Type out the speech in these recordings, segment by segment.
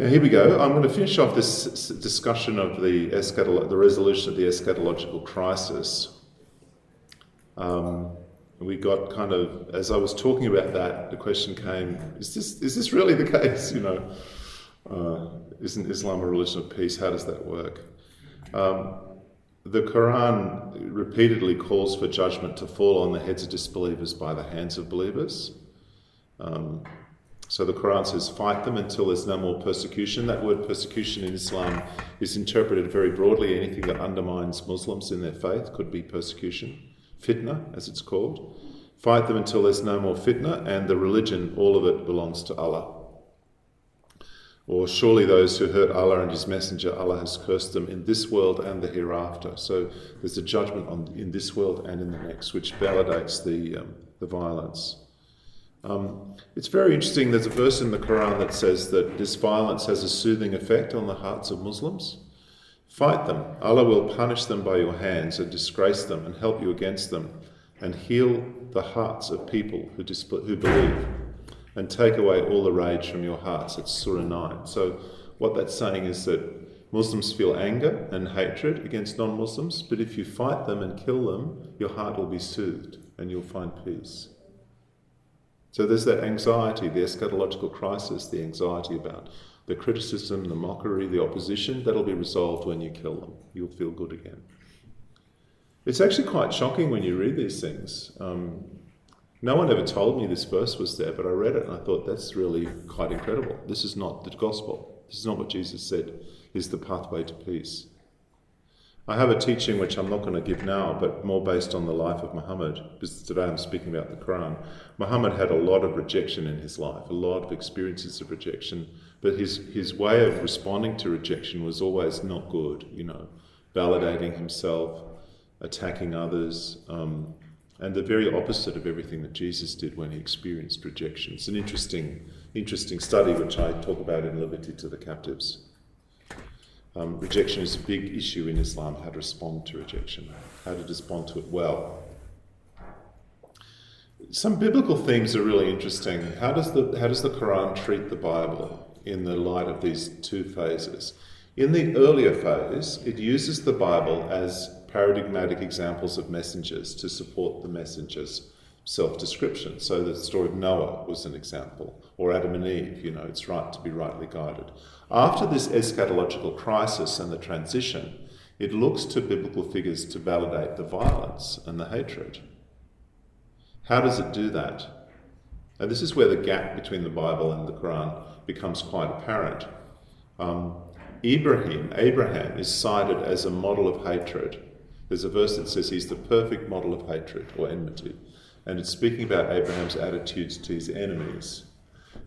Now here we go. I'm going to finish off this discussion of the, eschatolo- the resolution of the eschatological crisis. Um, we got kind of, as I was talking about that, the question came: Is this is this really the case? You know, uh, isn't Islam a religion of peace? How does that work? Um, the Quran repeatedly calls for judgment to fall on the heads of disbelievers by the hands of believers. Um, so the Quran says, fight them until there's no more persecution. That word persecution in Islam is interpreted very broadly. Anything that undermines Muslims in their faith could be persecution. Fitna, as it's called. Fight them until there's no more fitna, and the religion, all of it belongs to Allah. Or surely those who hurt Allah and His Messenger, Allah has cursed them in this world and the hereafter. So there's a judgment on, in this world and in the next, which validates the, um, the violence. Um, it's very interesting. There's a verse in the Quran that says that this violence has a soothing effect on the hearts of Muslims. Fight them. Allah will punish them by your hands and disgrace them and help you against them and heal the hearts of people who, who believe and take away all the rage from your hearts. It's Surah 9. So, what that's saying is that Muslims feel anger and hatred against non Muslims, but if you fight them and kill them, your heart will be soothed and you'll find peace. So there's that anxiety, the eschatological crisis, the anxiety about the criticism, the mockery, the opposition, that'll be resolved when you kill them. You'll feel good again. It's actually quite shocking when you read these things. Um, no one ever told me this verse was there, but I read it and I thought that's really quite incredible. This is not the gospel. This is not what Jesus said is the pathway to peace. I have a teaching which I'm not going to give now, but more based on the life of Muhammad, because today I'm speaking about the Quran. Muhammad had a lot of rejection in his life, a lot of experiences of rejection, but his, his way of responding to rejection was always not good, you know, validating himself, attacking others, um, and the very opposite of everything that Jesus did when he experienced rejection. It's an interesting, interesting study which I talk about in Liberty to the Captives. Um, rejection is a big issue in Islam, how to respond to rejection, how to respond to it well. Some biblical themes are really interesting. How does the, how does the Quran treat the Bible in the light of these two phases? In the earlier phase, it uses the Bible as paradigmatic examples of messengers to support the messenger's self description. So the story of Noah was an example, or Adam and Eve, you know, it's right to be rightly guided. After this eschatological crisis and the transition, it looks to biblical figures to validate the violence and the hatred. How does it do that? And this is where the gap between the Bible and the Quran becomes quite apparent. Um, Ibrahim, Abraham, is cited as a model of hatred. There's a verse that says he's the perfect model of hatred or enmity and it's speaking about Abraham's attitudes to his enemies.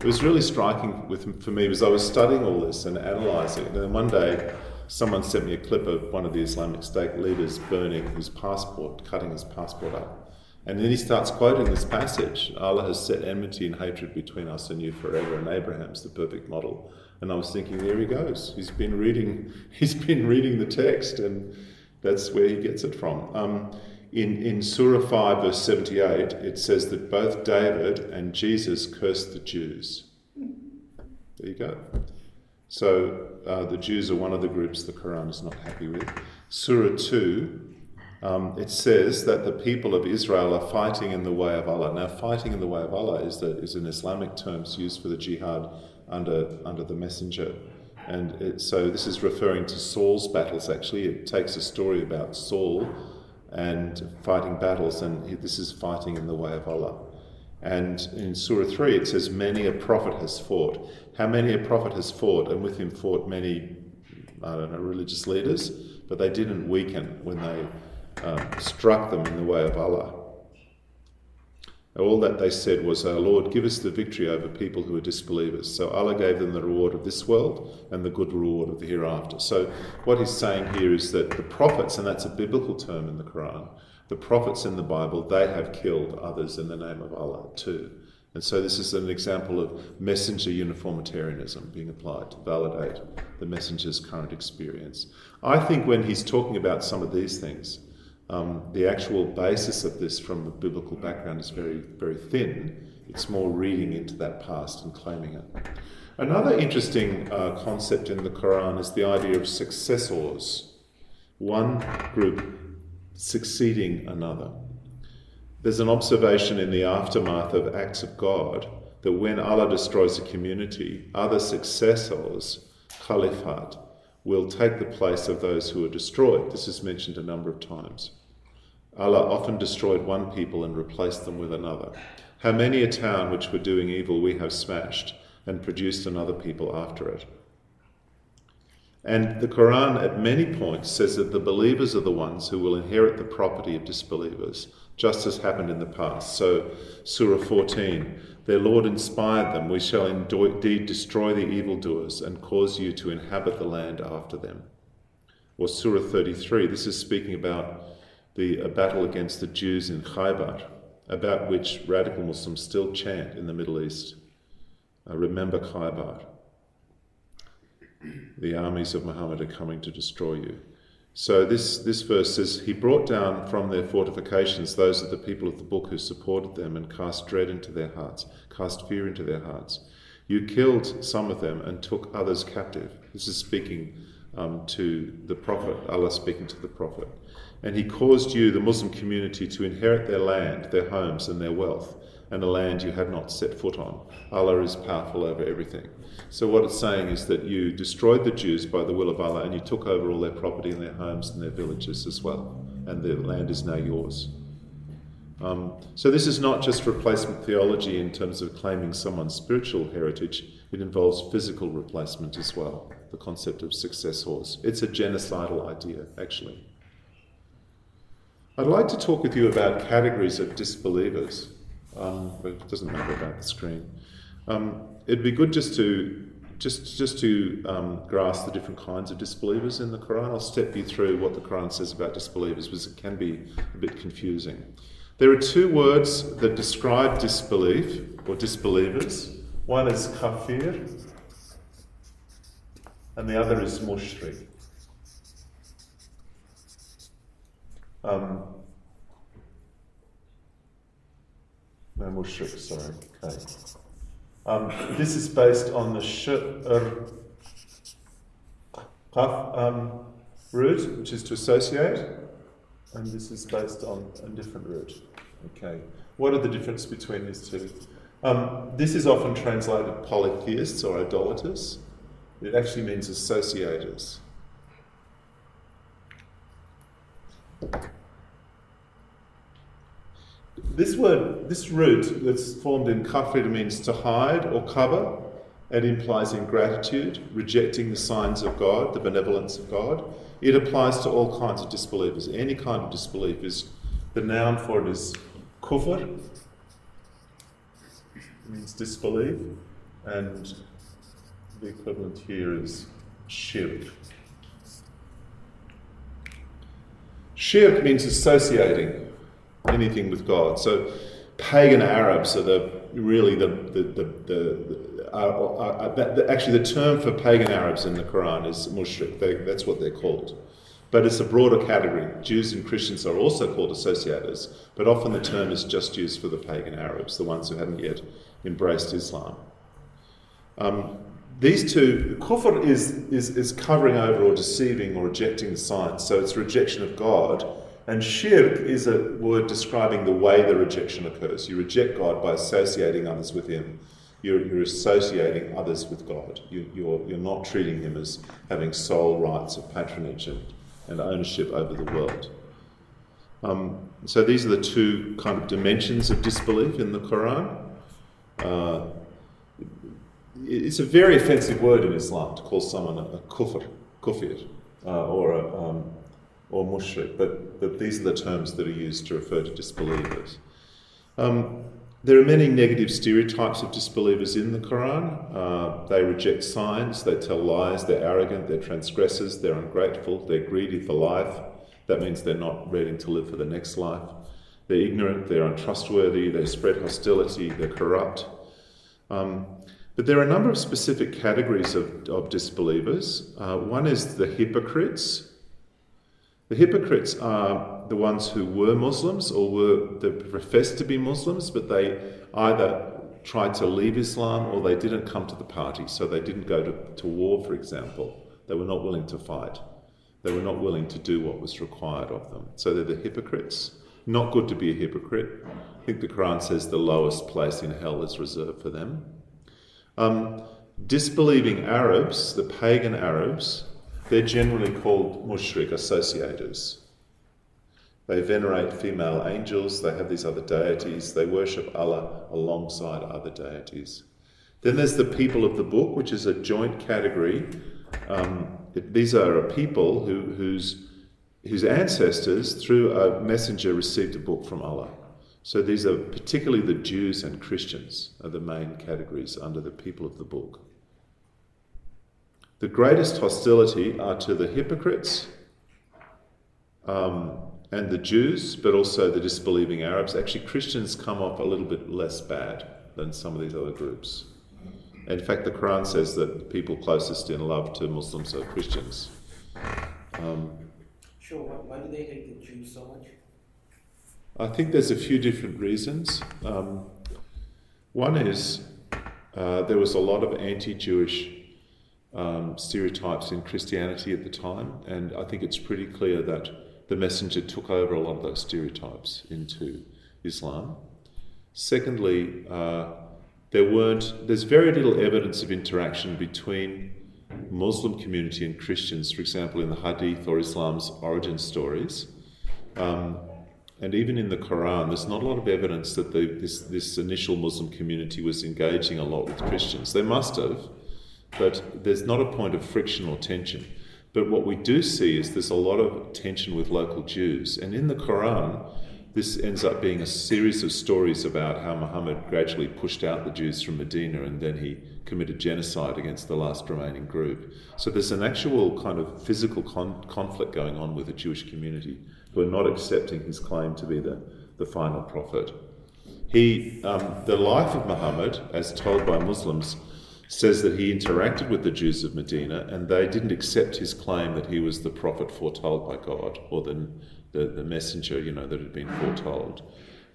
It was really striking with, for me because I was studying all this and analysing it. And then one day, someone sent me a clip of one of the Islamic State leaders burning his passport, cutting his passport up. And then he starts quoting this passage Allah has set enmity and hatred between us and you forever, and Abraham's the perfect model. And I was thinking, there he goes. He's been reading, he's been reading the text, and that's where he gets it from. Um, in, in Surah 5, verse 78, it says that both David and Jesus cursed the Jews. There you go. So uh, the Jews are one of the groups the Quran is not happy with. Surah 2, um, it says that the people of Israel are fighting in the way of Allah. Now, fighting in the way of Allah is, the, is an Islamic term used for the jihad under, under the messenger. And it, so this is referring to Saul's battles, actually. It takes a story about Saul and fighting battles, and this is fighting in the way of Allah. And in Surah 3, it says, Many a prophet has fought. How many a prophet has fought, and with him fought many, I don't know, religious leaders, but they didn't weaken when they um, struck them in the way of Allah. All that they said was, Our Lord, give us the victory over people who are disbelievers. So Allah gave them the reward of this world and the good reward of the hereafter. So what he's saying here is that the prophets, and that's a biblical term in the Quran, the prophets in the Bible, they have killed others in the name of Allah too. And so this is an example of messenger uniformitarianism being applied to validate the messenger's current experience. I think when he's talking about some of these things, um, the actual basis of this from a biblical background is very, very thin. It's more reading into that past and claiming it. Another interesting uh, concept in the Quran is the idea of successors, one group succeeding another. There's an observation in the aftermath of acts of God that when Allah destroys a community, other successors, caliphate, will take the place of those who are destroyed. This is mentioned a number of times. Allah often destroyed one people and replaced them with another. How many a town which were doing evil we have smashed and produced another people after it. And the Quran at many points says that the believers are the ones who will inherit the property of disbelievers, just as happened in the past. So, Surah 14 Their Lord inspired them, we shall indeed destroy the evildoers and cause you to inhabit the land after them. Or Surah 33, this is speaking about the battle against the Jews in Khaybar, about which radical Muslims still chant in the Middle East. Uh, remember Khaybar. The armies of Muhammad are coming to destroy you. So this, this verse says, He brought down from their fortifications those of the people of the book who supported them and cast dread into their hearts, cast fear into their hearts. You killed some of them and took others captive. This is speaking um, to the Prophet, Allah speaking to the Prophet. And He caused you, the Muslim community, to inherit their land, their homes, and their wealth and a land you had not set foot on. Allah is powerful over everything. So, what it's saying is that you destroyed the Jews by the will of Allah and you took over all their property and their homes and their villages as well, and the land is now yours. Um, so, this is not just replacement theology in terms of claiming someone's spiritual heritage, it involves physical replacement as well, the concept of successors. It's a genocidal idea, actually. I'd like to talk with you about categories of disbelievers um, but it doesn't matter about the screen. Um, it'd be good just to just just to um, grasp the different kinds of disbelievers in the Quran. I'll step you through what the Quran says about disbelievers, because it can be a bit confusing. There are two words that describe disbelief or disbelievers. One is kafir, and the other is mushrik. Um, No mushrik, sorry. Okay. Um, this is based on the shur qaf um, root, which is to associate, and this is based on a different root. Okay. What are the differences between these two? Um, this is often translated polytheists or idolaters. It actually means associators. This word, this root that's formed in kafir means to hide or cover. It implies ingratitude, rejecting the signs of God, the benevolence of God. It applies to all kinds of disbelievers. Any kind of disbelief is the noun for it is kufr, means disbelief, and the equivalent here is shirk. Shirk means associating anything with God. So pagan Arabs are the really the the the, the, uh, uh, actually the term for pagan Arabs in the Quran is mushrik. They, that's what they're called. But it's a broader category. Jews and Christians are also called associators, but often the term is just used for the pagan Arabs, the ones who hadn't yet embraced Islam. Um, these two, kufr is, is, is covering over or deceiving or rejecting the science, so it's rejection of God and shirk is a word describing the way the rejection occurs. You reject God by associating others with Him. You're, you're associating others with God. You, are you're, you're not treating Him as having sole rights of patronage and, and ownership over the world. Um, so these are the two kind of dimensions of disbelief in the Quran. Uh, it's a very offensive word in Islam to call someone a, a kufr, kufir, uh, or a, um, or mushrik, but, but these are the terms that are used to refer to disbelievers. Um, there are many negative stereotypes of disbelievers in the Quran. Uh, they reject signs, they tell lies, they're arrogant, they're transgressors, they're ungrateful, they're greedy for life. That means they're not ready to live for the next life. They're ignorant, they're untrustworthy, they spread hostility, they're corrupt. Um, but there are a number of specific categories of, of disbelievers. Uh, one is the hypocrites, the hypocrites are the ones who were Muslims or were they professed to be Muslims, but they either tried to leave Islam or they didn't come to the party. So they didn't go to, to war, for example. They were not willing to fight. They were not willing to do what was required of them. So they're the hypocrites. Not good to be a hypocrite. I think the Quran says the lowest place in hell is reserved for them. Um, disbelieving Arabs, the pagan Arabs, they're generally called mushrik associators. They venerate female angels, they have these other deities, they worship Allah alongside other deities. Then there's the people of the book, which is a joint category. Um, it, these are a people who, whose, whose ancestors, through a messenger, received a book from Allah. So these are particularly the Jews and Christians are the main categories under the people of the book. The greatest hostility are to the hypocrites, um, and the Jews, but also the disbelieving Arabs. Actually, Christians come off a little bit less bad than some of these other groups. In fact, the Quran says that people closest in love to Muslims are Christians. Um, sure, why, why, do they hate the Jews so much? I think there's a few different reasons. Um, one is uh, there was a lot of anti Jewish um, stereotypes in Christianity at the time, and I think it's pretty clear that the messenger took over a lot of those stereotypes into Islam. Secondly, uh, there weren't, there's very little evidence of interaction between Muslim community and Christians, for example, in the Hadith or Islam's origin stories. Um, and even in the Quran, there's not a lot of evidence that the, this, this initial Muslim community was engaging a lot with Christians. They must have, but there's not a point of friction or tension. But what we do see is there's a lot of tension with local Jews. And in the Quran, this ends up being a series of stories about how Muhammad gradually pushed out the Jews from Medina and then he committed genocide against the last remaining group. So there's an actual kind of physical con- conflict going on with the Jewish community who are not accepting his claim to be the, the final prophet. He, um, the life of Muhammad, as told by Muslims, says that he interacted with the Jews of Medina and they didn't accept his claim that he was the prophet foretold by God or the, the, the messenger, you know, that had been foretold.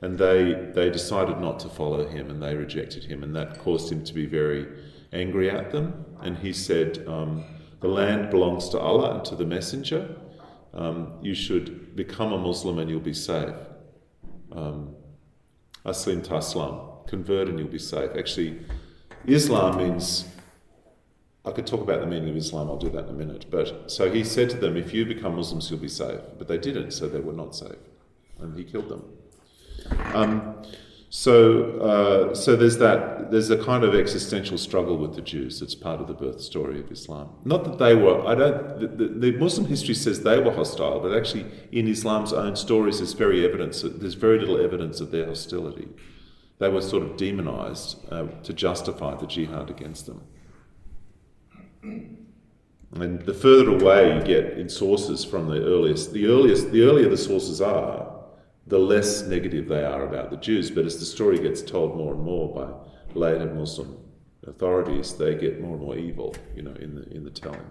And they, they decided not to follow him and they rejected him, and that caused him to be very angry at them. And he said, um, The land belongs to Allah and to the messenger. Um, you should become a Muslim and you'll be safe. Um, Aslim Taslam, convert and you'll be safe. Actually, Islam means, I could talk about the meaning of Islam, I'll do that in a minute. But so he said to them, if you become Muslims, you'll be safe. But they didn't, so they were not safe. And he killed them. Um, so, uh, so there's that. There's a kind of existential struggle with the Jews. That's part of the birth story of Islam. Not that they were. I don't. The, the, the, Muslim history says they were hostile, but actually, in Islam's own stories, there's very evidence. There's very little evidence of their hostility they were sort of demonized uh, to justify the jihad against them. And the further away you get in sources from the earliest, the earliest, the earlier the sources are, the less negative they are about the Jews. But as the story gets told more and more by later Muslim authorities, they get more and more evil, you know, in the in the telling.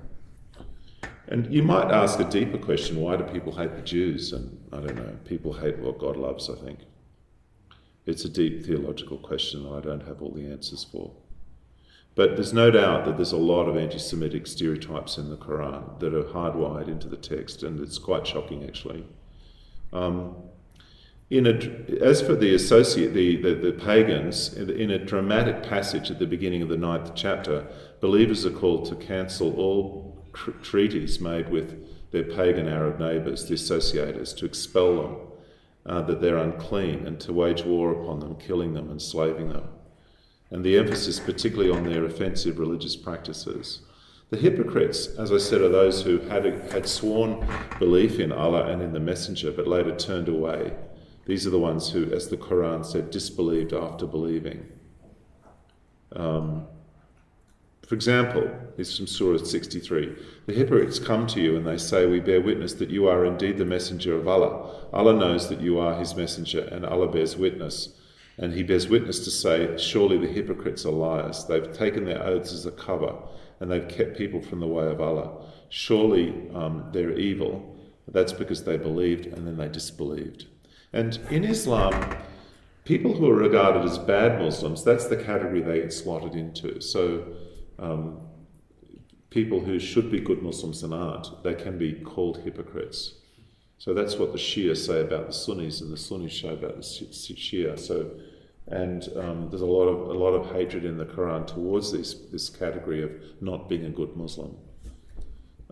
And you might ask a deeper question: Why do people hate the Jews? And I don't know. People hate what God loves. I think. It's a deep theological question that I don't have all the answers for. But there's no doubt that there's a lot of anti Semitic stereotypes in the Quran that are hardwired into the text, and it's quite shocking actually. Um, in a, as for the associate, the, the, the pagans, in a dramatic passage at the beginning of the ninth chapter, believers are called to cancel all tr- treaties made with their pagan Arab neighbours, the associators, to expel them uh, that they're unclean and to wage war upon them, killing them, enslaving them. And the emphasis particularly on their offensive religious practices. The hypocrites, as I said, are those who had, had sworn belief in Allah and in the Messenger, but later turned away. These are the ones who, as the Quran said, disbelieved after believing. Um, for example, this is from Surah 63 The hypocrites come to you and they say, We bear witness that you are indeed the messenger of Allah. Allah knows that you are his messenger, and Allah bears witness. And he bears witness to say, Surely the hypocrites are liars. They've taken their oaths as a cover, and they've kept people from the way of Allah. Surely um, they're evil. That's because they believed and then they disbelieved. And in Islam, people who are regarded as bad Muslims, that's the category they get slotted into. So, um, people who should be good Muslims and aren't, they can be called hypocrites. So that's what the Shia say about the Sunnis, and the Sunnis say about the Shia. So, and um, there's a lot of a lot of hatred in the Quran towards this this category of not being a good Muslim.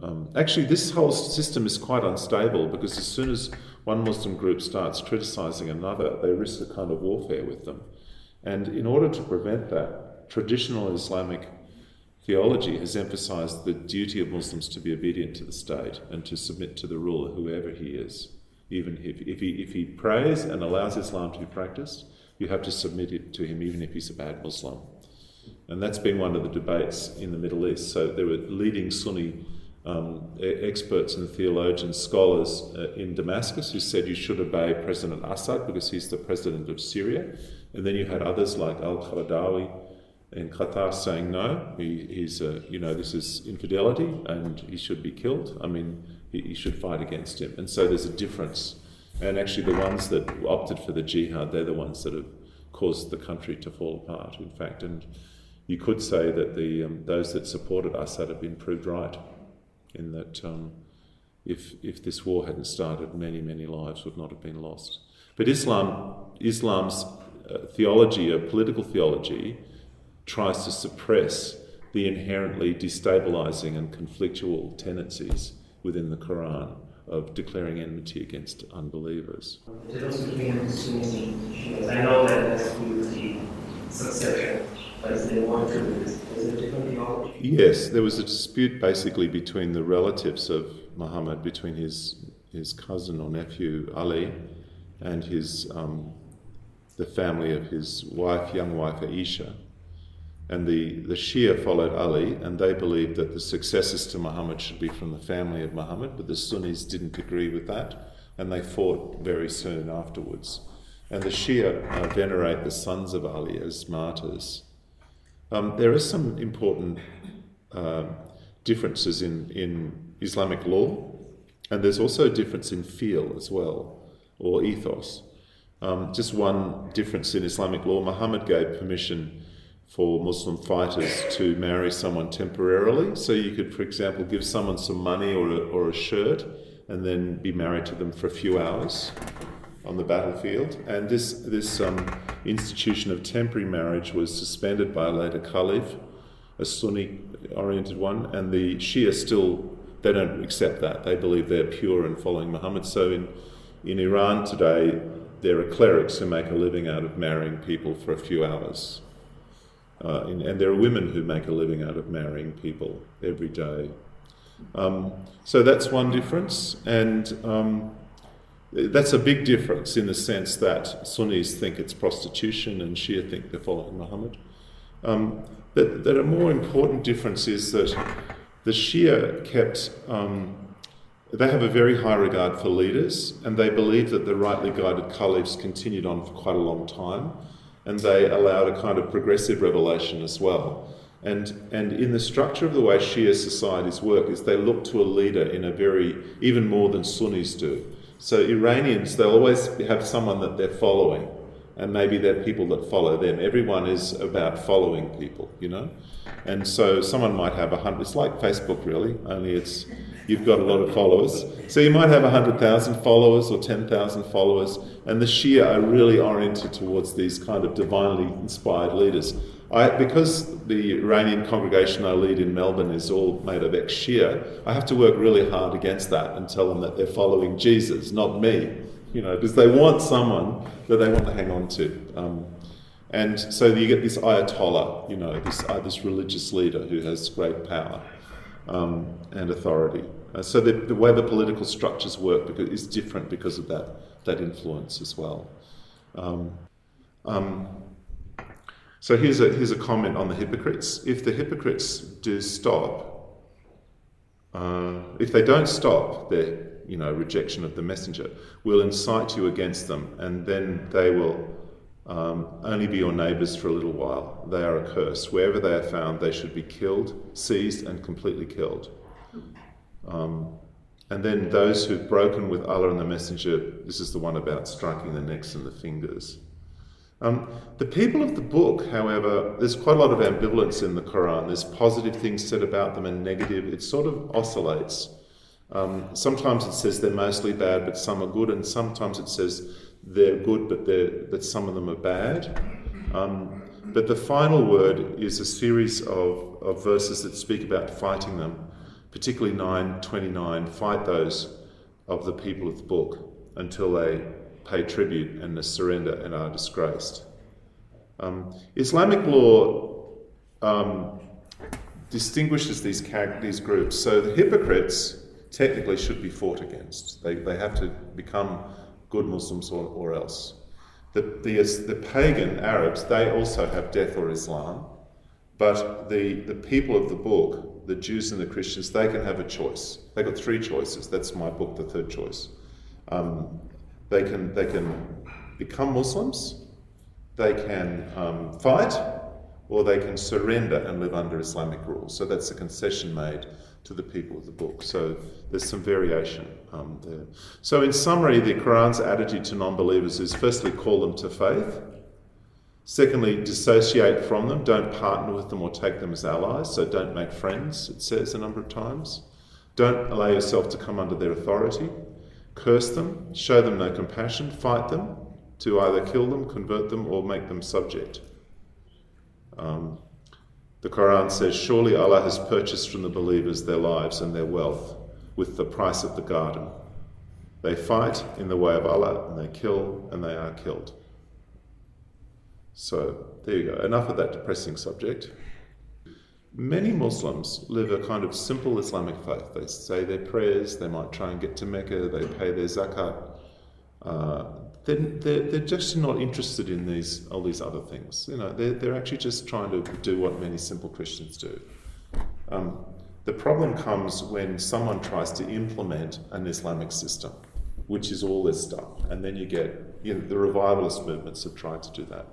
Um, actually, this whole system is quite unstable because as soon as one Muslim group starts criticizing another, they risk a kind of warfare with them. And in order to prevent that, traditional Islamic theology has emphasized the duty of Muslims to be obedient to the state and to submit to the ruler, whoever he is. Even if, if, he, if he prays and allows Islam to be practiced, you have to submit it to him, even if he's a bad Muslim. And that's been one of the debates in the Middle East. So there were leading Sunni um, experts and theologians, scholars uh, in Damascus who said you should obey President Assad because he's the president of Syria. And then you had others like Al Qaradawi in Qatar saying no, he, he's a, you know this is infidelity and he should be killed. I mean, he, he should fight against him. And so there's a difference. And actually, the ones that opted for the jihad, they're the ones that have caused the country to fall apart. In fact, and you could say that the um, those that supported Assad have been proved right in that um, if, if this war hadn't started, many, many lives would not have been lost. But Islam, Islam's uh, theology, a political theology, tries to suppress the inherently destabilizing and conflictual tendencies within the Quran of declaring enmity against unbelievers. I know that that's the succession Yes, there was a dispute basically between the relatives of Muhammad, between his his cousin or nephew Ali, and his um, the family of his wife, young wife Aisha. And the, the Shia followed Ali, and they believed that the successors to Muhammad should be from the family of Muhammad, but the Sunnis didn't agree with that, and they fought very soon afterwards. And the Shia uh, venerate the sons of Ali as martyrs. Um, there are some important uh, differences in, in Islamic law, and there's also a difference in feel as well, or ethos. Um, just one difference in Islamic law Muhammad gave permission for Muslim fighters to marry someone temporarily. So you could, for example, give someone some money or a, or a shirt and then be married to them for a few hours on the battlefield. And this, this um, institution of temporary marriage was suspended by a later caliph, a Sunni oriented one, and the Shia still, they don't accept that. They believe they're pure and following Muhammad. So in, in Iran today, there are clerics who make a living out of marrying people for a few hours. Uh, in, and there are women who make a living out of marrying people every day. Um, so that's one difference. And um, that's a big difference in the sense that Sunnis think it's prostitution and Shia think they're following Muhammad. Um, but, that a more important difference is that the Shia kept, um, they have a very high regard for leaders and they believe that the rightly guided caliphs continued on for quite a long time and they allowed a kind of progressive revelation as well. And, and in the structure of the way Shia societies work is they look to a leader in a very, even more than Sunnis do. So Iranians, they'll always have someone that they're following, and maybe they're people that follow them. Everyone is about following people, you know. And so someone might have a hundred. It's like Facebook, really. Only it's you've got a lot of followers. So you might have hundred thousand followers or ten thousand followers, and the Shia are really oriented towards these kind of divinely inspired leaders. I, because the Iranian congregation I lead in Melbourne is all made of ex Shia, I have to work really hard against that and tell them that they're following Jesus, not me. You know, because they want someone that they want to hang on to. Um, and so you get this Ayatollah, you know, this, uh, this religious leader who has great power um, and authority. Uh, so the, the, way the political structures work because, is different because of that, that influence as well. Um, um so here's a, here's a comment on the hypocrites. If the hypocrites do stop, uh, if they don't stop their you know, rejection of the messenger, we'll incite you against them, and then they will um, only be your neighbours for a little while. They are a curse. Wherever they are found, they should be killed, seized, and completely killed. Um, and then those who've broken with Allah and the Messenger, this is the one about striking the necks and the fingers. Um, the people of the book, however, there's quite a lot of ambivalence in the Quran. There's positive things said about them and negative. It sort of oscillates. Um, sometimes it says they're mostly bad, but some are good, and sometimes it says they're good, but they're, that some of them are bad. Um, but the final word is a series of, of verses that speak about fighting them, particularly 929 fight those of the people of the book until they pay tribute and surrender and are disgraced. Um, Islamic law um, distinguishes these, these groups. So the hypocrites technically should be fought against. They, they have to become good Muslims or, or else. The, the, the pagan Arabs, they also have death or Islam, but the, the people of the book, the Jews and the Christians, they can have a choice. They've got three choices. That's my book, the third choice. Um, they, can, they can become Muslims, they can um, fight, or they can surrender and live under Islamic rule. So that's a concession made to the people of the book. So there's some variation um, there. So, in summary, the Quran's attitude to non believers is firstly, call them to faith. Secondly, dissociate from them. Don't partner with them or take them as allies. So, don't make friends, it says a number of times. Don't allow yourself to come under their authority. Curse them, show them no compassion, fight them to either kill them, convert them, or make them subject. Um, the Quran says, Surely Allah has purchased from the believers their lives and their wealth with the price of the garden. They fight in the way of Allah and they kill and they are killed. So there you go. Enough of that depressing subject. Many Muslims live a kind of simple Islamic faith. They say their prayers, they might try and get to Mecca, they pay their zakat. Uh, they're, they're, they're, just not interested in these all these other things. You know, they're, they're actually just trying to do what many simple Christians do. Um, the problem comes when someone tries to implement an Islamic system, which is all this stuff, and then you get you know, the revivalist movements have tried to do that.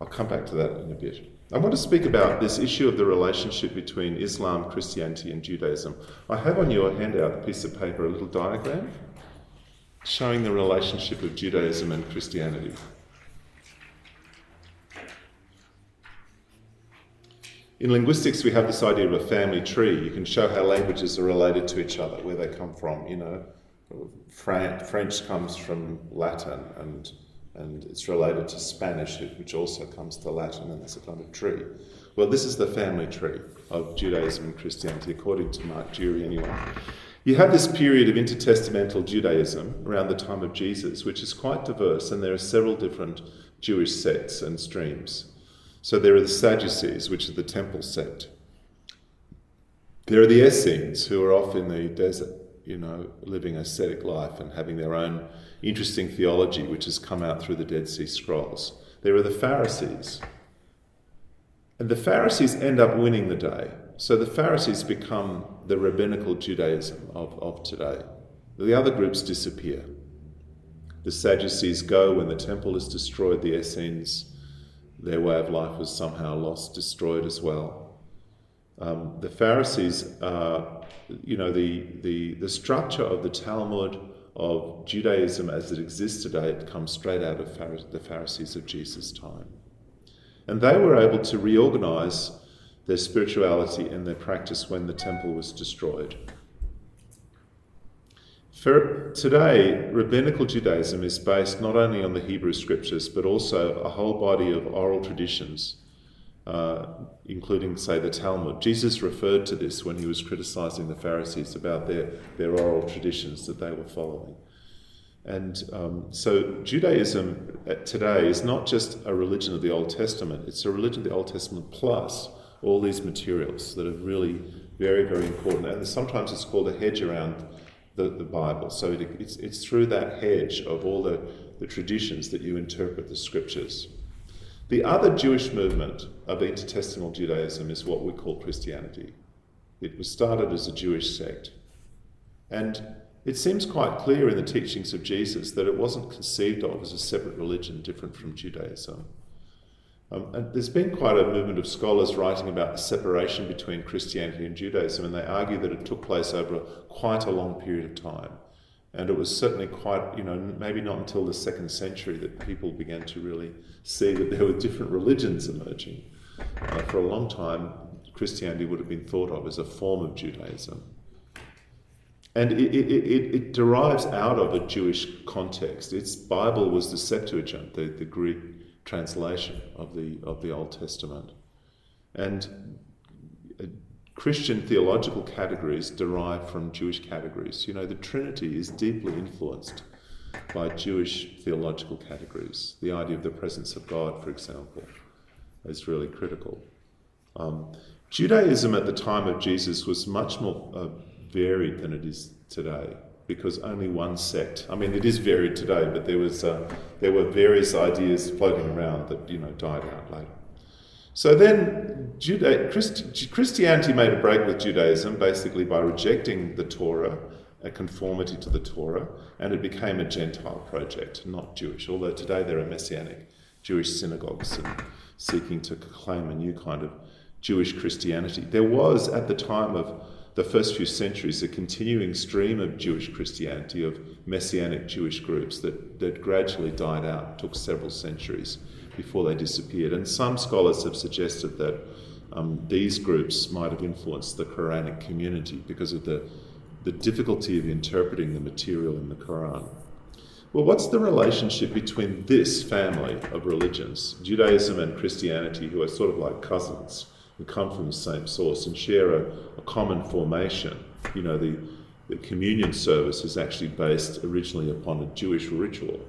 I'll come back to that in a bit. I want to speak about this issue of the relationship between Islam, Christianity, and Judaism. I have on your handout a piece of paper, a little diagram showing the relationship of Judaism and Christianity. In linguistics, we have this idea of a family tree. You can show how languages are related to each other, where they come from. You know, French comes from Latin, and and it's related to Spanish, which also comes to Latin, and there's a kind of tree. Well, this is the family tree of Judaism and Christianity, according to Mark Durie, anyway. You have this period of intertestamental Judaism around the time of Jesus, which is quite diverse, and there are several different Jewish sects and streams. So there are the Sadducees, which is the temple sect. There are the Essenes, who are off in the desert, you know, living ascetic life and having their own interesting theology, which has come out through the Dead Sea Scrolls. There are the Pharisees. And the Pharisees end up winning the day so the Pharisees become the rabbinical Judaism of, of today. The other groups disappear. The Sadducees go when the temple is destroyed, the Essenes, their way of life was somehow lost, destroyed as well. Um, the Pharisees, uh, you know, the, the, the structure of the Talmud of Judaism as it exists today, it comes straight out of the Pharisees of Jesus' time. And they were able to reorganize their spirituality and their practice when the temple was destroyed. For today, rabbinical Judaism is based not only on the Hebrew scriptures, but also a whole body of oral traditions, uh, including, say, the Talmud. Jesus referred to this when he was criticizing the Pharisees about their, their oral traditions that they were following. And um, so Judaism uh, today is not just a religion of the Old Testament, it's a religion of the Old Testament plus all these materials that are really very, very important. And sometimes it's called a hedge around the, the Bible. So it, it's, it's through that hedge of all the, the traditions that you interpret the scriptures. The other Jewish movement of intertestamental Judaism is what we call Christianity. It was started as a Jewish sect. And it seems quite clear in the teachings of Jesus that it wasn't conceived of as a separate religion different from Judaism. Um, and there's been quite a movement of scholars writing about the separation between Christianity and Judaism, and they argue that it took place over quite a long period of time. And it was certainly quite, you know, maybe not until the second century that people began to really see that there were different religions emerging. Uh, for a long time, Christianity would have been thought of as a form of Judaism. And it, it, it, it, derives out of a Jewish context. Its Bible was the Septuagint, the, the Greek translation of the, of the Old Testament. And Christian theological categories derive from Jewish categories. You know, the Trinity is deeply influenced by Jewish theological categories. The idea of the presence of God, for example, is really critical. Um, Judaism at the time of Jesus was much more uh, varied than it is today because only one sect. I mean, it is varied today, but there was uh, there were various ideas floating around that you know died out later. So then, Juda- Christ- Christianity made a break with Judaism basically by rejecting the Torah, a conformity to the Torah, and it became a Gentile project, not Jewish. Although today there are messianic Jewish synagogues seeking to claim a new kind of Jewish Christianity. There was, at the time of the first few centuries, a continuing stream of Jewish Christianity, of messianic Jewish groups that, that gradually died out, took several centuries before they disappeared. And some scholars have suggested that um, these groups might have influenced the Quranic community because of the, the difficulty of interpreting the material in the Quran. Well, what's the relationship between this family of religions, Judaism and Christianity, who are sort of like cousins, who come from the same source and share a, a common formation? You know, the, the communion service is actually based originally upon a Jewish ritual.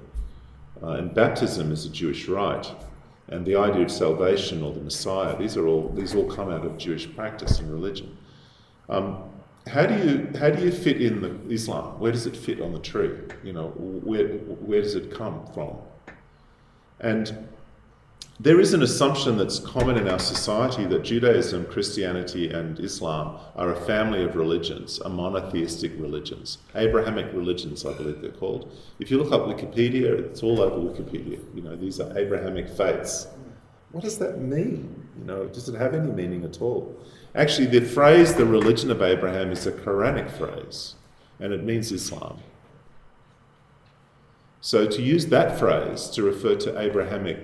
Uh, and baptism is a Jewish rite. And the idea of salvation or the Messiah, these are all these all come out of Jewish practice and religion. Um, how do you how do you fit in the Islam? Where does it fit on the tree? You know, where where does it come from? And there is an assumption that's common in our society that Judaism, Christianity, and Islam are a family of religions, a monotheistic religions, Abrahamic religions, I believe they're called. If you look up Wikipedia, it's all over Wikipedia. You know, these are Abrahamic faiths. What does that mean? You know, does it have any meaning at all? Actually, the phrase "the religion of Abraham" is a Quranic phrase, and it means Islam. So to use that phrase to refer to Abrahamic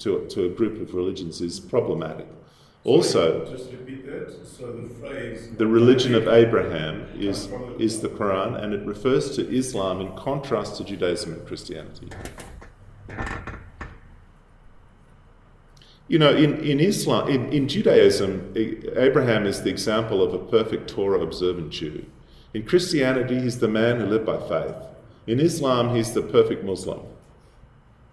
to, to a group of religions is problematic. Also, just repeat that. So the phrase the religion of Abraham is is the Quran, and it refers to Islam in contrast to Judaism and Christianity. You know, in, in Islam, in, in Judaism, Abraham is the example of a perfect Torah observant Jew. In Christianity, he's the man who lived by faith. In Islam, he's the perfect Muslim.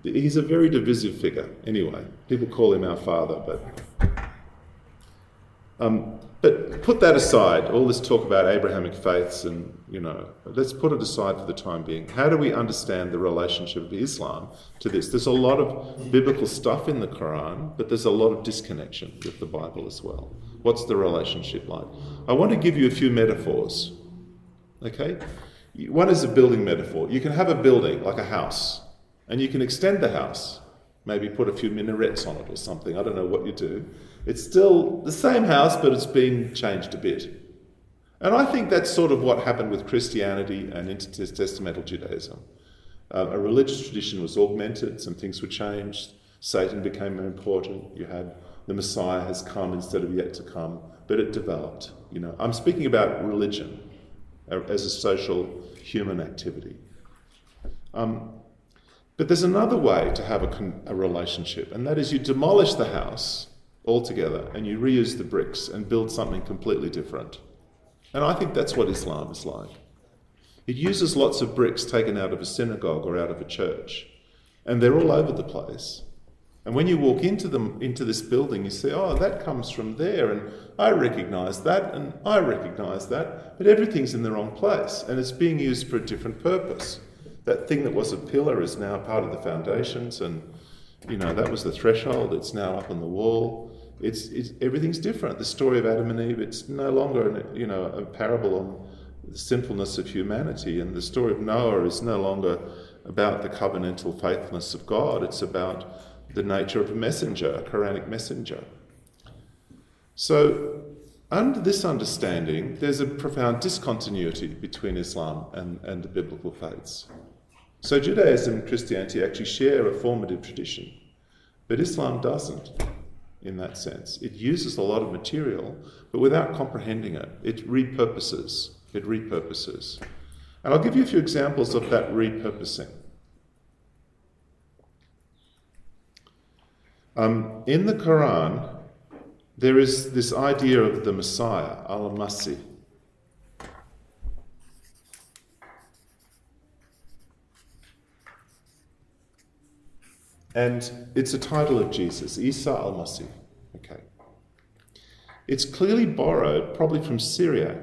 He's a very divisive figure, anyway. People call him our father, but. Um, but put that aside, all this talk about Abrahamic faiths, and, you know, let's put it aside for the time being. How do we understand the relationship of Islam to this? There's a lot of biblical stuff in the Quran, but there's a lot of disconnection with the Bible as well. What's the relationship like? I want to give you a few metaphors. Okay? One is a building metaphor. You can have a building, like a house, and you can extend the house, maybe put a few minarets on it or something. I don't know what you do. It's still the same house, but it's been changed a bit. And I think that's sort of what happened with Christianity and intertestamental Judaism. Uh, a religious tradition was augmented, some things were changed, Satan became more important, you had the Messiah has come instead of yet to come, but it developed. You know, I'm speaking about religion uh, as a social human activity. Um, but there's another way to have a, con- a relationship, and that is you demolish the house altogether and you reuse the bricks and build something completely different. And I think that's what Islam is like. It uses lots of bricks taken out of a synagogue or out of a church, and they're all over the place. And when you walk into them into this building, you say, "Oh, that comes from there," and I recognise that, and I recognise that, but everything's in the wrong place, and it's being used for a different purpose that thing that was a pillar is now part of the foundations, and you know that was the threshold. It's now up on the wall. It's, it's everything's different. The story of Adam and Eve. It's no longer you know a parable on the sinfulness of humanity, and the story of Noah is no longer about the covenantal faithfulness of God. It's about the nature of a messenger, a Quranic messenger. So under this understanding, there's a profound discontinuity between Islam and, and the biblical faiths. So Judaism and Christianity actually share a formative tradition, but Islam doesn't in that sense. It uses a lot of material, but without comprehending it, it repurposes. It repurposes. And I'll give you a few examples of that repurposing. Um, in the Quran, there is this idea of the Messiah, al Masih. And it's a title of Jesus, Isa al Masih. Okay. It's clearly borrowed, probably from Syriac,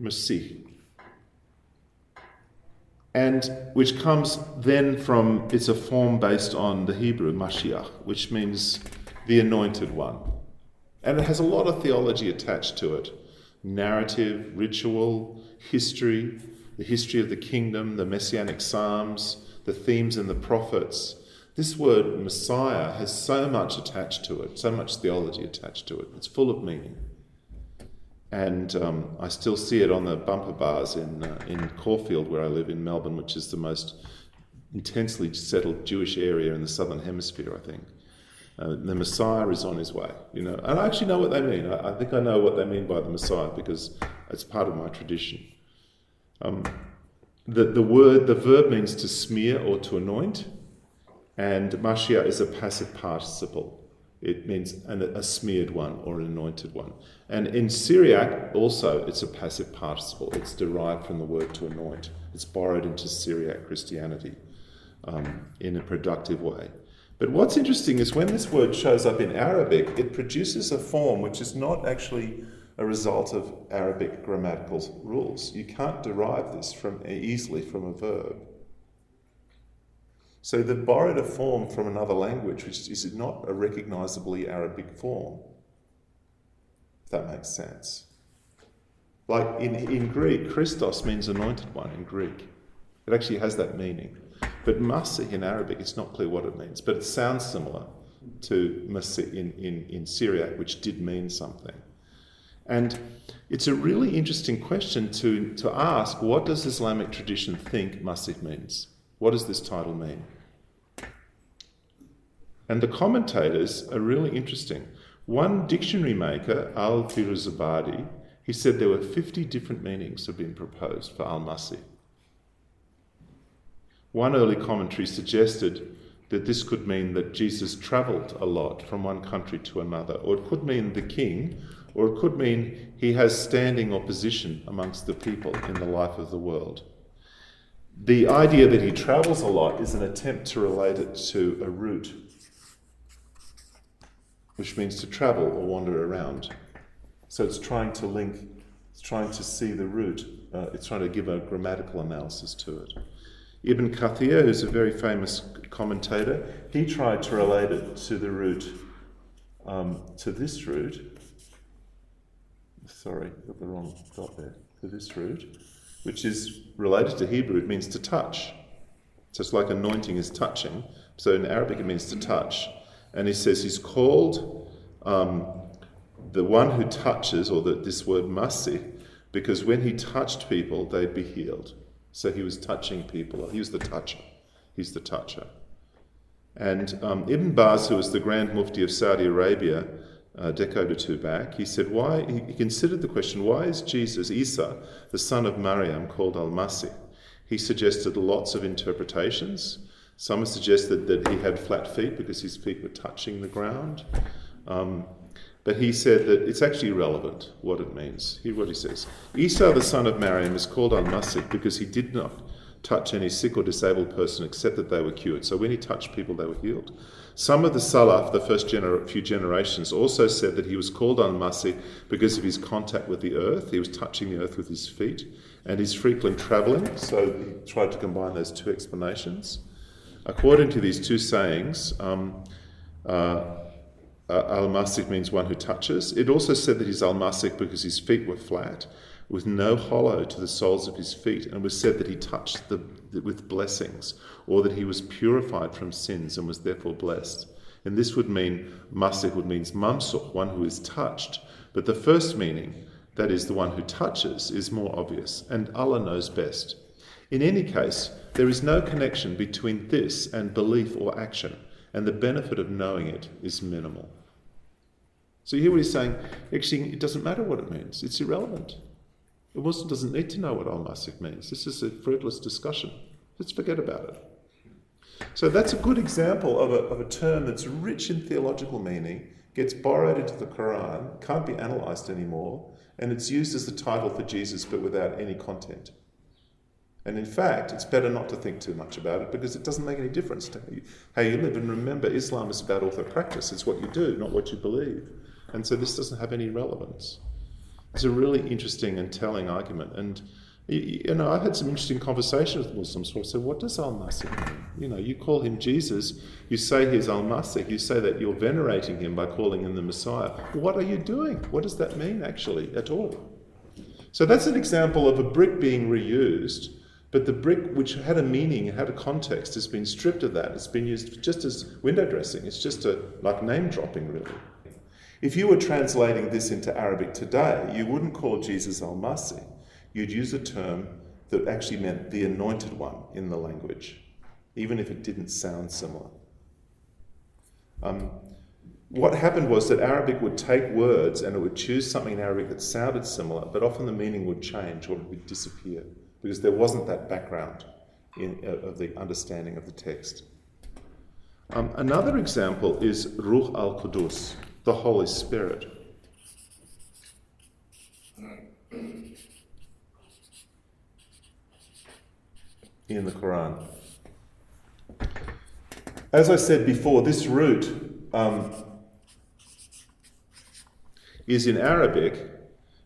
Masih, and which comes then from, it's a form based on the Hebrew, Mashiach, which means the anointed one. And it has a lot of theology attached to it narrative, ritual, history, the history of the kingdom, the messianic psalms, the themes in the prophets. This word Messiah has so much attached to it, so much theology attached to it. It's full of meaning. And um, I still see it on the bumper bars in, uh, in Caulfield, where I live in Melbourne, which is the most intensely settled Jewish area in the southern hemisphere, I think. Uh, the Messiah is on his way, you know. And I actually know what they mean. I, I, think I know what they mean by the Messiah because it's part of my tradition. Um, the, the word, the verb means to smear or to anoint. And Mashiach is a passive participle. It means an, a smeared one or an anointed one. And in Syriac, also, it's a passive participle. It's derived from the word to anoint. It's borrowed into Syriac Christianity um, in a productive way. But what's interesting is when this word shows up in Arabic, it produces a form which is not actually a result of Arabic grammatical rules. You can't derive this from easily from a verb. So they've borrowed a form from another language, which is not a recognizably Arabic form. If that makes sense. Like in, in Greek, Christos means anointed one in Greek. It actually has that meaning. But Masih in Arabic, it's not clear what it means, but it sounds similar to Masih in, in, in Syriac, which did mean something. And it's a really interesting question to, to ask what does Islamic tradition think Masih means? What does this title mean? And the commentators are really interesting. One dictionary maker, Al Firuzabadi, he said there were 50 different meanings have been proposed for Al Masih. One early commentary suggested that this could mean that Jesus travelled a lot from one country to another, or it could mean the king, or it could mean he has standing opposition amongst the people in the life of the world. The idea that he travels a lot is an attempt to relate it to a root, which means to travel or wander around. So it's trying to link, it's trying to see the root, uh, it's trying to give a grammatical analysis to it. Ibn Kathir, who's a very famous commentator, he tried to relate it to the root, um, to this root. Sorry, got the wrong dot there. To this root, which is related to Hebrew, it means to touch. So it's like anointing is touching. So in Arabic, it means to touch. And he says he's called um, the one who touches, or the, this word masi, because when he touched people, they'd be healed. So he was touching people. He was the toucher. He's the toucher. And um, Ibn Baz, who was the Grand Mufti of Saudi Arabia, a decade or two back, he said, why, he considered the question, why is Jesus, Isa, the son of Maryam, called Al Masih? He suggested lots of interpretations. Some have suggested that he had flat feet because his feet were touching the ground. Um, but he said that it's actually irrelevant what it means. Hear what he says Isa, the son of Maryam, is called Al Masih because he did not touch any sick or disabled person except that they were cured. So when he touched people, they were healed. Some of the Salaf, the first gener- few generations, also said that he was called Al Masih because of his contact with the earth. He was touching the earth with his feet and his frequent travelling. So he tried to combine those two explanations. According to these two sayings, um, uh, uh, Al Masih means one who touches. It also said that he's Al Masih because his feet were flat, with no hollow to the soles of his feet, and it was said that he touched the, with blessings or that he was purified from sins and was therefore blessed. And this would mean, masih would means mamsuh, one who is touched, But the first meaning, that is the one who touches, is more obvious, and Allah knows best. In any case, there is no connection between this and belief or action, and the benefit of knowing it is minimal. So you hear what he's saying? Actually, it doesn't matter what it means, it's irrelevant. A Muslim doesn't need to know what al masih means. This is a fruitless discussion. Let's forget about it. So that's a good example of a, of a term that's rich in theological meaning, gets borrowed into the Quran, can't be analysed anymore, and it's used as the title for Jesus but without any content. And in fact, it's better not to think too much about it because it doesn't make any difference to how you live. And remember, Islam is about orthopractice. It's what you do, not what you believe. And so this doesn't have any relevance. It's a really interesting and telling argument. And you know, I've had some interesting conversations with Muslims who say, what does Al-Masih mean? You know, you call him Jesus, you say he's Al-Masih, you say that you're venerating him by calling him the Messiah. What are you doing? What does that mean, actually, at all? So that's an example of a brick being reused, but the brick which had a meaning, had a context, has been stripped of that. It's been used just as window dressing. It's just a, like name dropping, really. If you were translating this into Arabic today, you wouldn't call Jesus Al-Masih you'd use a term that actually meant the anointed one in the language, even if it didn't sound similar. Um, what happened was that Arabic would take words and it would choose something in Arabic that sounded similar, but often the meaning would change or it would disappear because there wasn't that background in, uh, of the understanding of the text. Um, another example is Ruh al Qudus, the Holy Spirit. in the Quran. As I said before, this root um, is in Arabic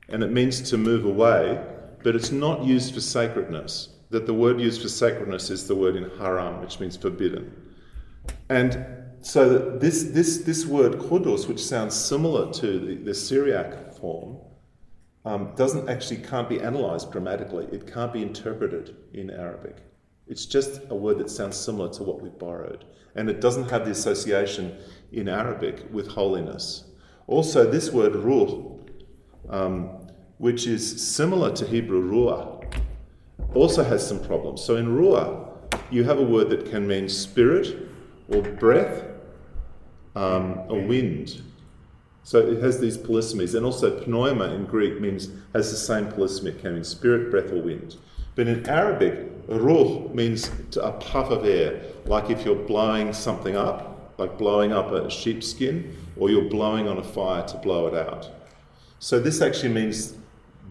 and it means to move away, but it's not used for sacredness. That the word used for sacredness is the word in haram, which means forbidden. And so this, this, this word kudus, which sounds similar to the, the Syriac form, um, doesn't actually can't be analysed grammatically. It can't be interpreted in Arabic. It's just a word that sounds similar to what we borrowed. And it doesn't have the association in Arabic with holiness. Also, this word ruh, um, which is similar to Hebrew ruah, also has some problems. So in ruah, you have a word that can mean spirit or breath um, or wind. So it has these polysemies. And also pneuma in Greek means has the same polysemy. It can mean spirit, breath, or wind. But in Arabic, ruh means a puff of air, like if you're blowing something up, like blowing up a sheepskin, or you're blowing on a fire to blow it out. So this actually means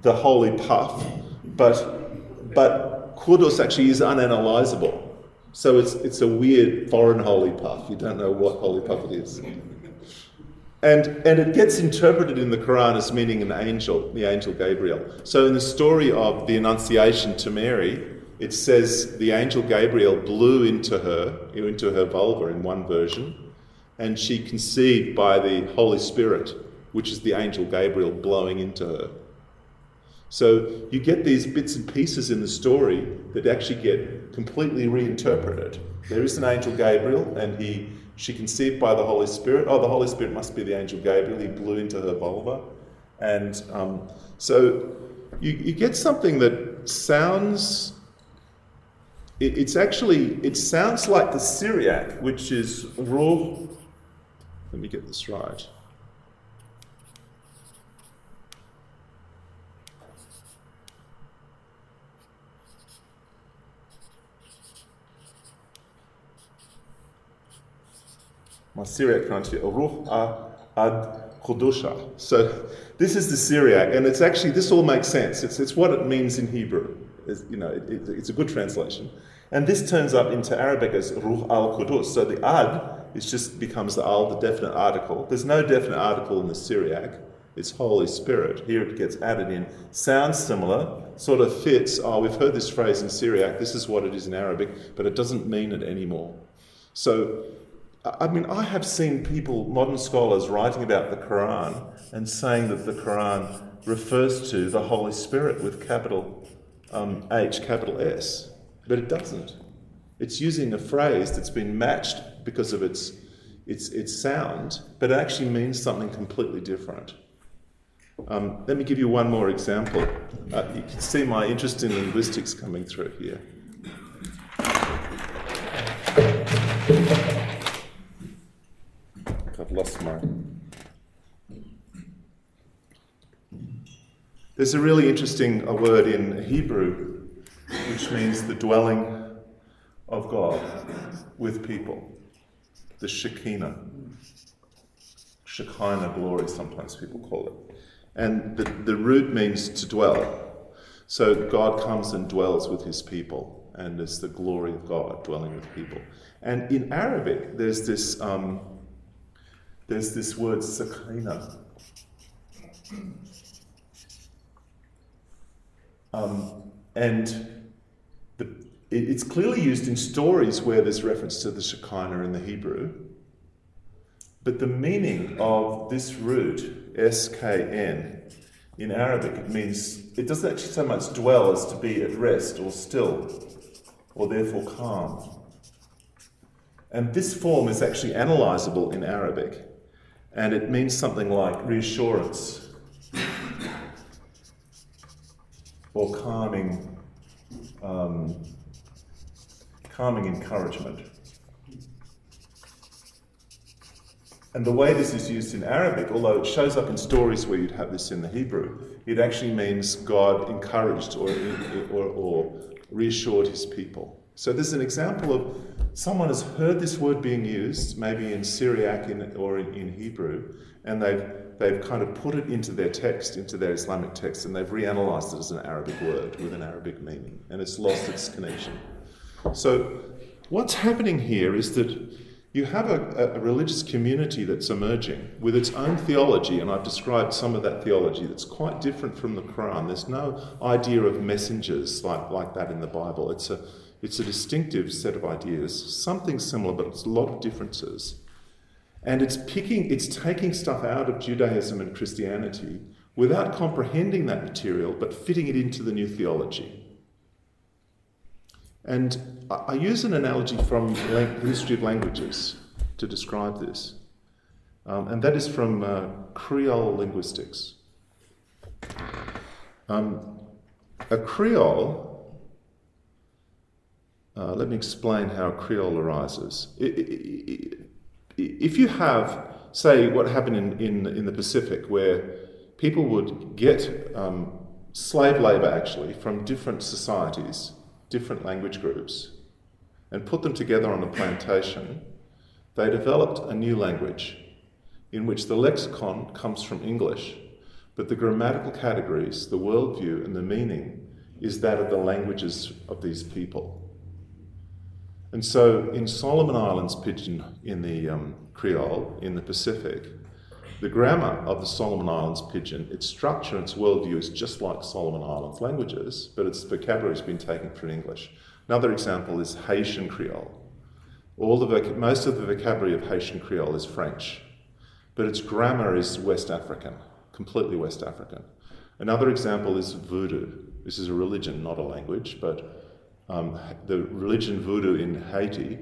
the holy puff, but but kudus actually is unanalyzable. So it's it's a weird foreign holy puff. You don't know what holy puff it is. And, and it gets interpreted in the Quran as meaning an angel, the angel Gabriel. So in the story of the Annunciation to Mary, it says the angel Gabriel blew into her, into her vulva in one version, and she conceived by the Holy Spirit, which is the angel Gabriel blowing into her. So you get these bits and pieces in the story that actually get completely reinterpreted. There is an angel Gabriel, and he she conceived by the Holy Spirit. Oh, the Holy Spirit must be the angel Gabriel. He blew into her vulva. And um, so you, you get something that sounds it, it's actually it sounds like the Syriac, which is raw. Let me get this right. My Syriac pronunciation, Ruh ad Kudusha. So this is the Syriac, and it's actually, this all makes sense. It's, it's what it means in Hebrew. It's, you know, it, it, it's a good translation. And this turns up into Arabic as Ruh al Qudus. So the ad is just becomes the al, the definite article. There's no definite article in the Syriac. It's Holy Spirit. Here it gets added in. Sounds similar, sort of fits. Oh, we've heard this phrase in Syriac. This is what it is in Arabic, but it doesn't mean it anymore. So I mean, I have seen people, modern scholars, writing about the Quran and saying that the Quran refers to the Holy Spirit with capital um, H, capital S, but it doesn't. It's using a phrase that's been matched because of its, its, its sound, but it actually means something completely different. Um, let me give you one more example. Uh, you can see my interest in linguistics coming through here. Lost my. There's a really interesting a word in Hebrew which means the dwelling of God with people, the Shekinah. Shekinah glory, sometimes people call it. And the, the root means to dwell. So God comes and dwells with his people, and it's the glory of God dwelling with people. And in Arabic, there's this, um, there's this word sakina. Um, and the, it, it's clearly used in stories where there's reference to the Shekinah in the Hebrew. But the meaning of this root, S-K-N, in Arabic, it means, it doesn't actually so much dwell as to be at rest or still, or therefore calm. And this form is actually analyzable in Arabic, and it means something like reassurance or calming, um, calming encouragement. And the way this is used in Arabic, although it shows up in stories where you'd have this in the Hebrew, it actually means God encouraged or, or, or reassured his people. So there's an example of someone has heard this word being used, maybe in Syriac in, or in, in Hebrew, and they've, they've kind of put it into their text, into their Islamic text, and they've reanalyzed it as an Arabic word with an Arabic meaning, and it's lost its connection. So what's happening here is that you have a, a, religious community that's emerging with its own theology, and I've described some of that theology that's quite different from the Quran. There's no idea of messengers like, like that in the Bible. It's a, it's a distinctive set of ideas, something similar, but it's a lot of differences. And it's picking, it's taking stuff out of Judaism and Christianity without comprehending that material, but fitting it into the new theology. And I use an analogy from the history of languages to describe this, um, and that is from uh, Creole linguistics. Um, a Creole, uh, let me explain how Creole arises. If you have, say, what happened in, in, in the Pacific, where people would get um, slave labor actually from different societies different language groups and put them together on a plantation, they developed a new language in which the lexicon comes from English, but the grammatical categories, the worldview, and the meaning is that of the languages of these people. And so in Solomon Islands Pidgin in the um, Creole, in the Pacific, the grammar of the Solomon Islands pidgin, its structure and its worldview is just like Solomon Islands languages, but its vocabulary has been taken from English. Another example is Haitian Creole. All the voc- most of the vocabulary of Haitian Creole is French, but its grammar is West African, completely West African. Another example is Voodoo. This is a religion, not a language, but um, the religion Voodoo in Haiti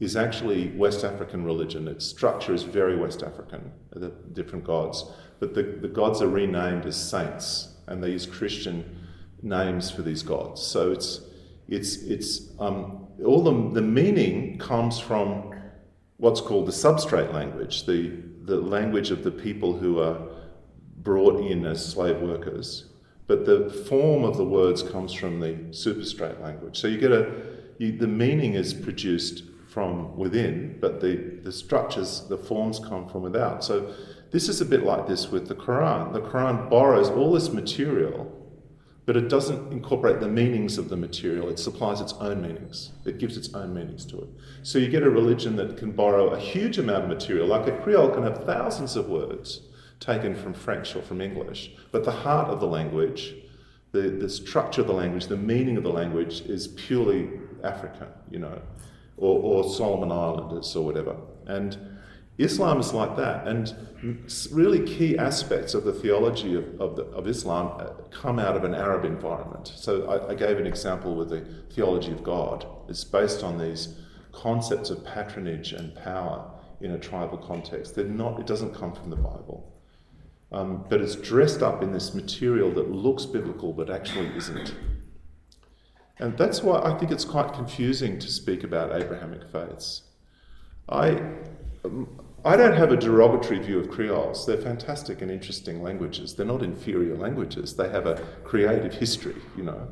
is actually West African religion. Its structure is very West African, the different gods. But the, the gods are renamed as saints, and they use Christian names for these gods. So it's, it's, it's um, all the, the meaning comes from what's called the substrate language, the, the language of the people who are brought in as slave workers. But the form of the words comes from the superstrate language. So you get a, you, the meaning is produced from within, but the, the structures, the forms come from without. So this is a bit like this with the Quran. The Quran borrows all this material, but it doesn't incorporate the meanings of the material. It supplies its own meanings. It gives its own meanings to it. So you get a religion that can borrow a huge amount of material, like a Creole can have thousands of words taken from French or from English, but the heart of the language, the, the structure of the language, the meaning of the language is purely African, you know or, or Solomon Islanders or whatever. And Islam is like that. And really key aspects of the theology of, of, the, of Islam uh, come out of an Arab environment. So I, I, gave an example with the theology of God. It's based on these concepts of patronage and power in a tribal context. They're not, it doesn't come from the Bible. Um, but it's dressed up in this material that looks biblical but actually isn't. And that's why I think it's quite confusing to speak about Abrahamic faiths. I, um, I don't have a derogatory view of Creoles. They're fantastic and interesting languages. They're not inferior languages. They have a creative history, you know.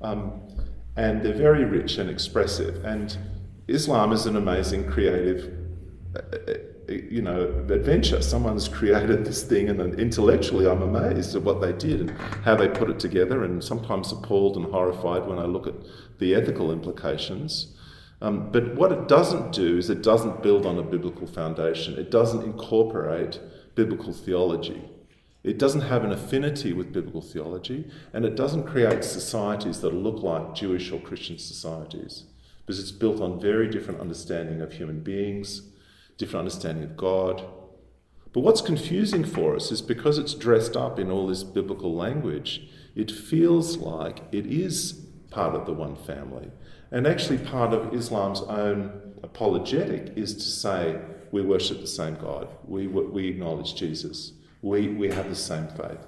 Um, and they're very rich and expressive. And Islam is an amazing creative, uh, uh you know, adventure. Someone's created this thing, and intellectually, I'm amazed at what they did and how they put it together. And sometimes appalled and horrified when I look at the ethical implications. Um, but what it doesn't do is it doesn't build on a biblical foundation. It doesn't incorporate biblical theology. It doesn't have an affinity with biblical theology, and it doesn't create societies that look like Jewish or Christian societies, because it's built on very different understanding of human beings, different understanding of God. But what's confusing for us is because it's dressed up in all this biblical language, it feels like it is part of the one family. And actually, part of Islam's own apologetic is to say we worship the same God, we, we acknowledge Jesus, we, we have the same faith.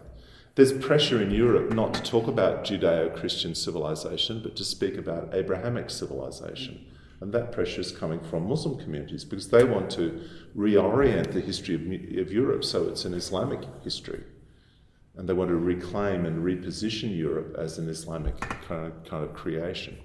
There's pressure in Europe not to talk about Judeo Christian civilization, but to speak about Abrahamic civilization. And that pressure is coming from Muslim communities because they want to reorient the history of, of Europe so it's an Islamic history. And they want to reclaim and reposition Europe as an Islamic kind of, kind of creation.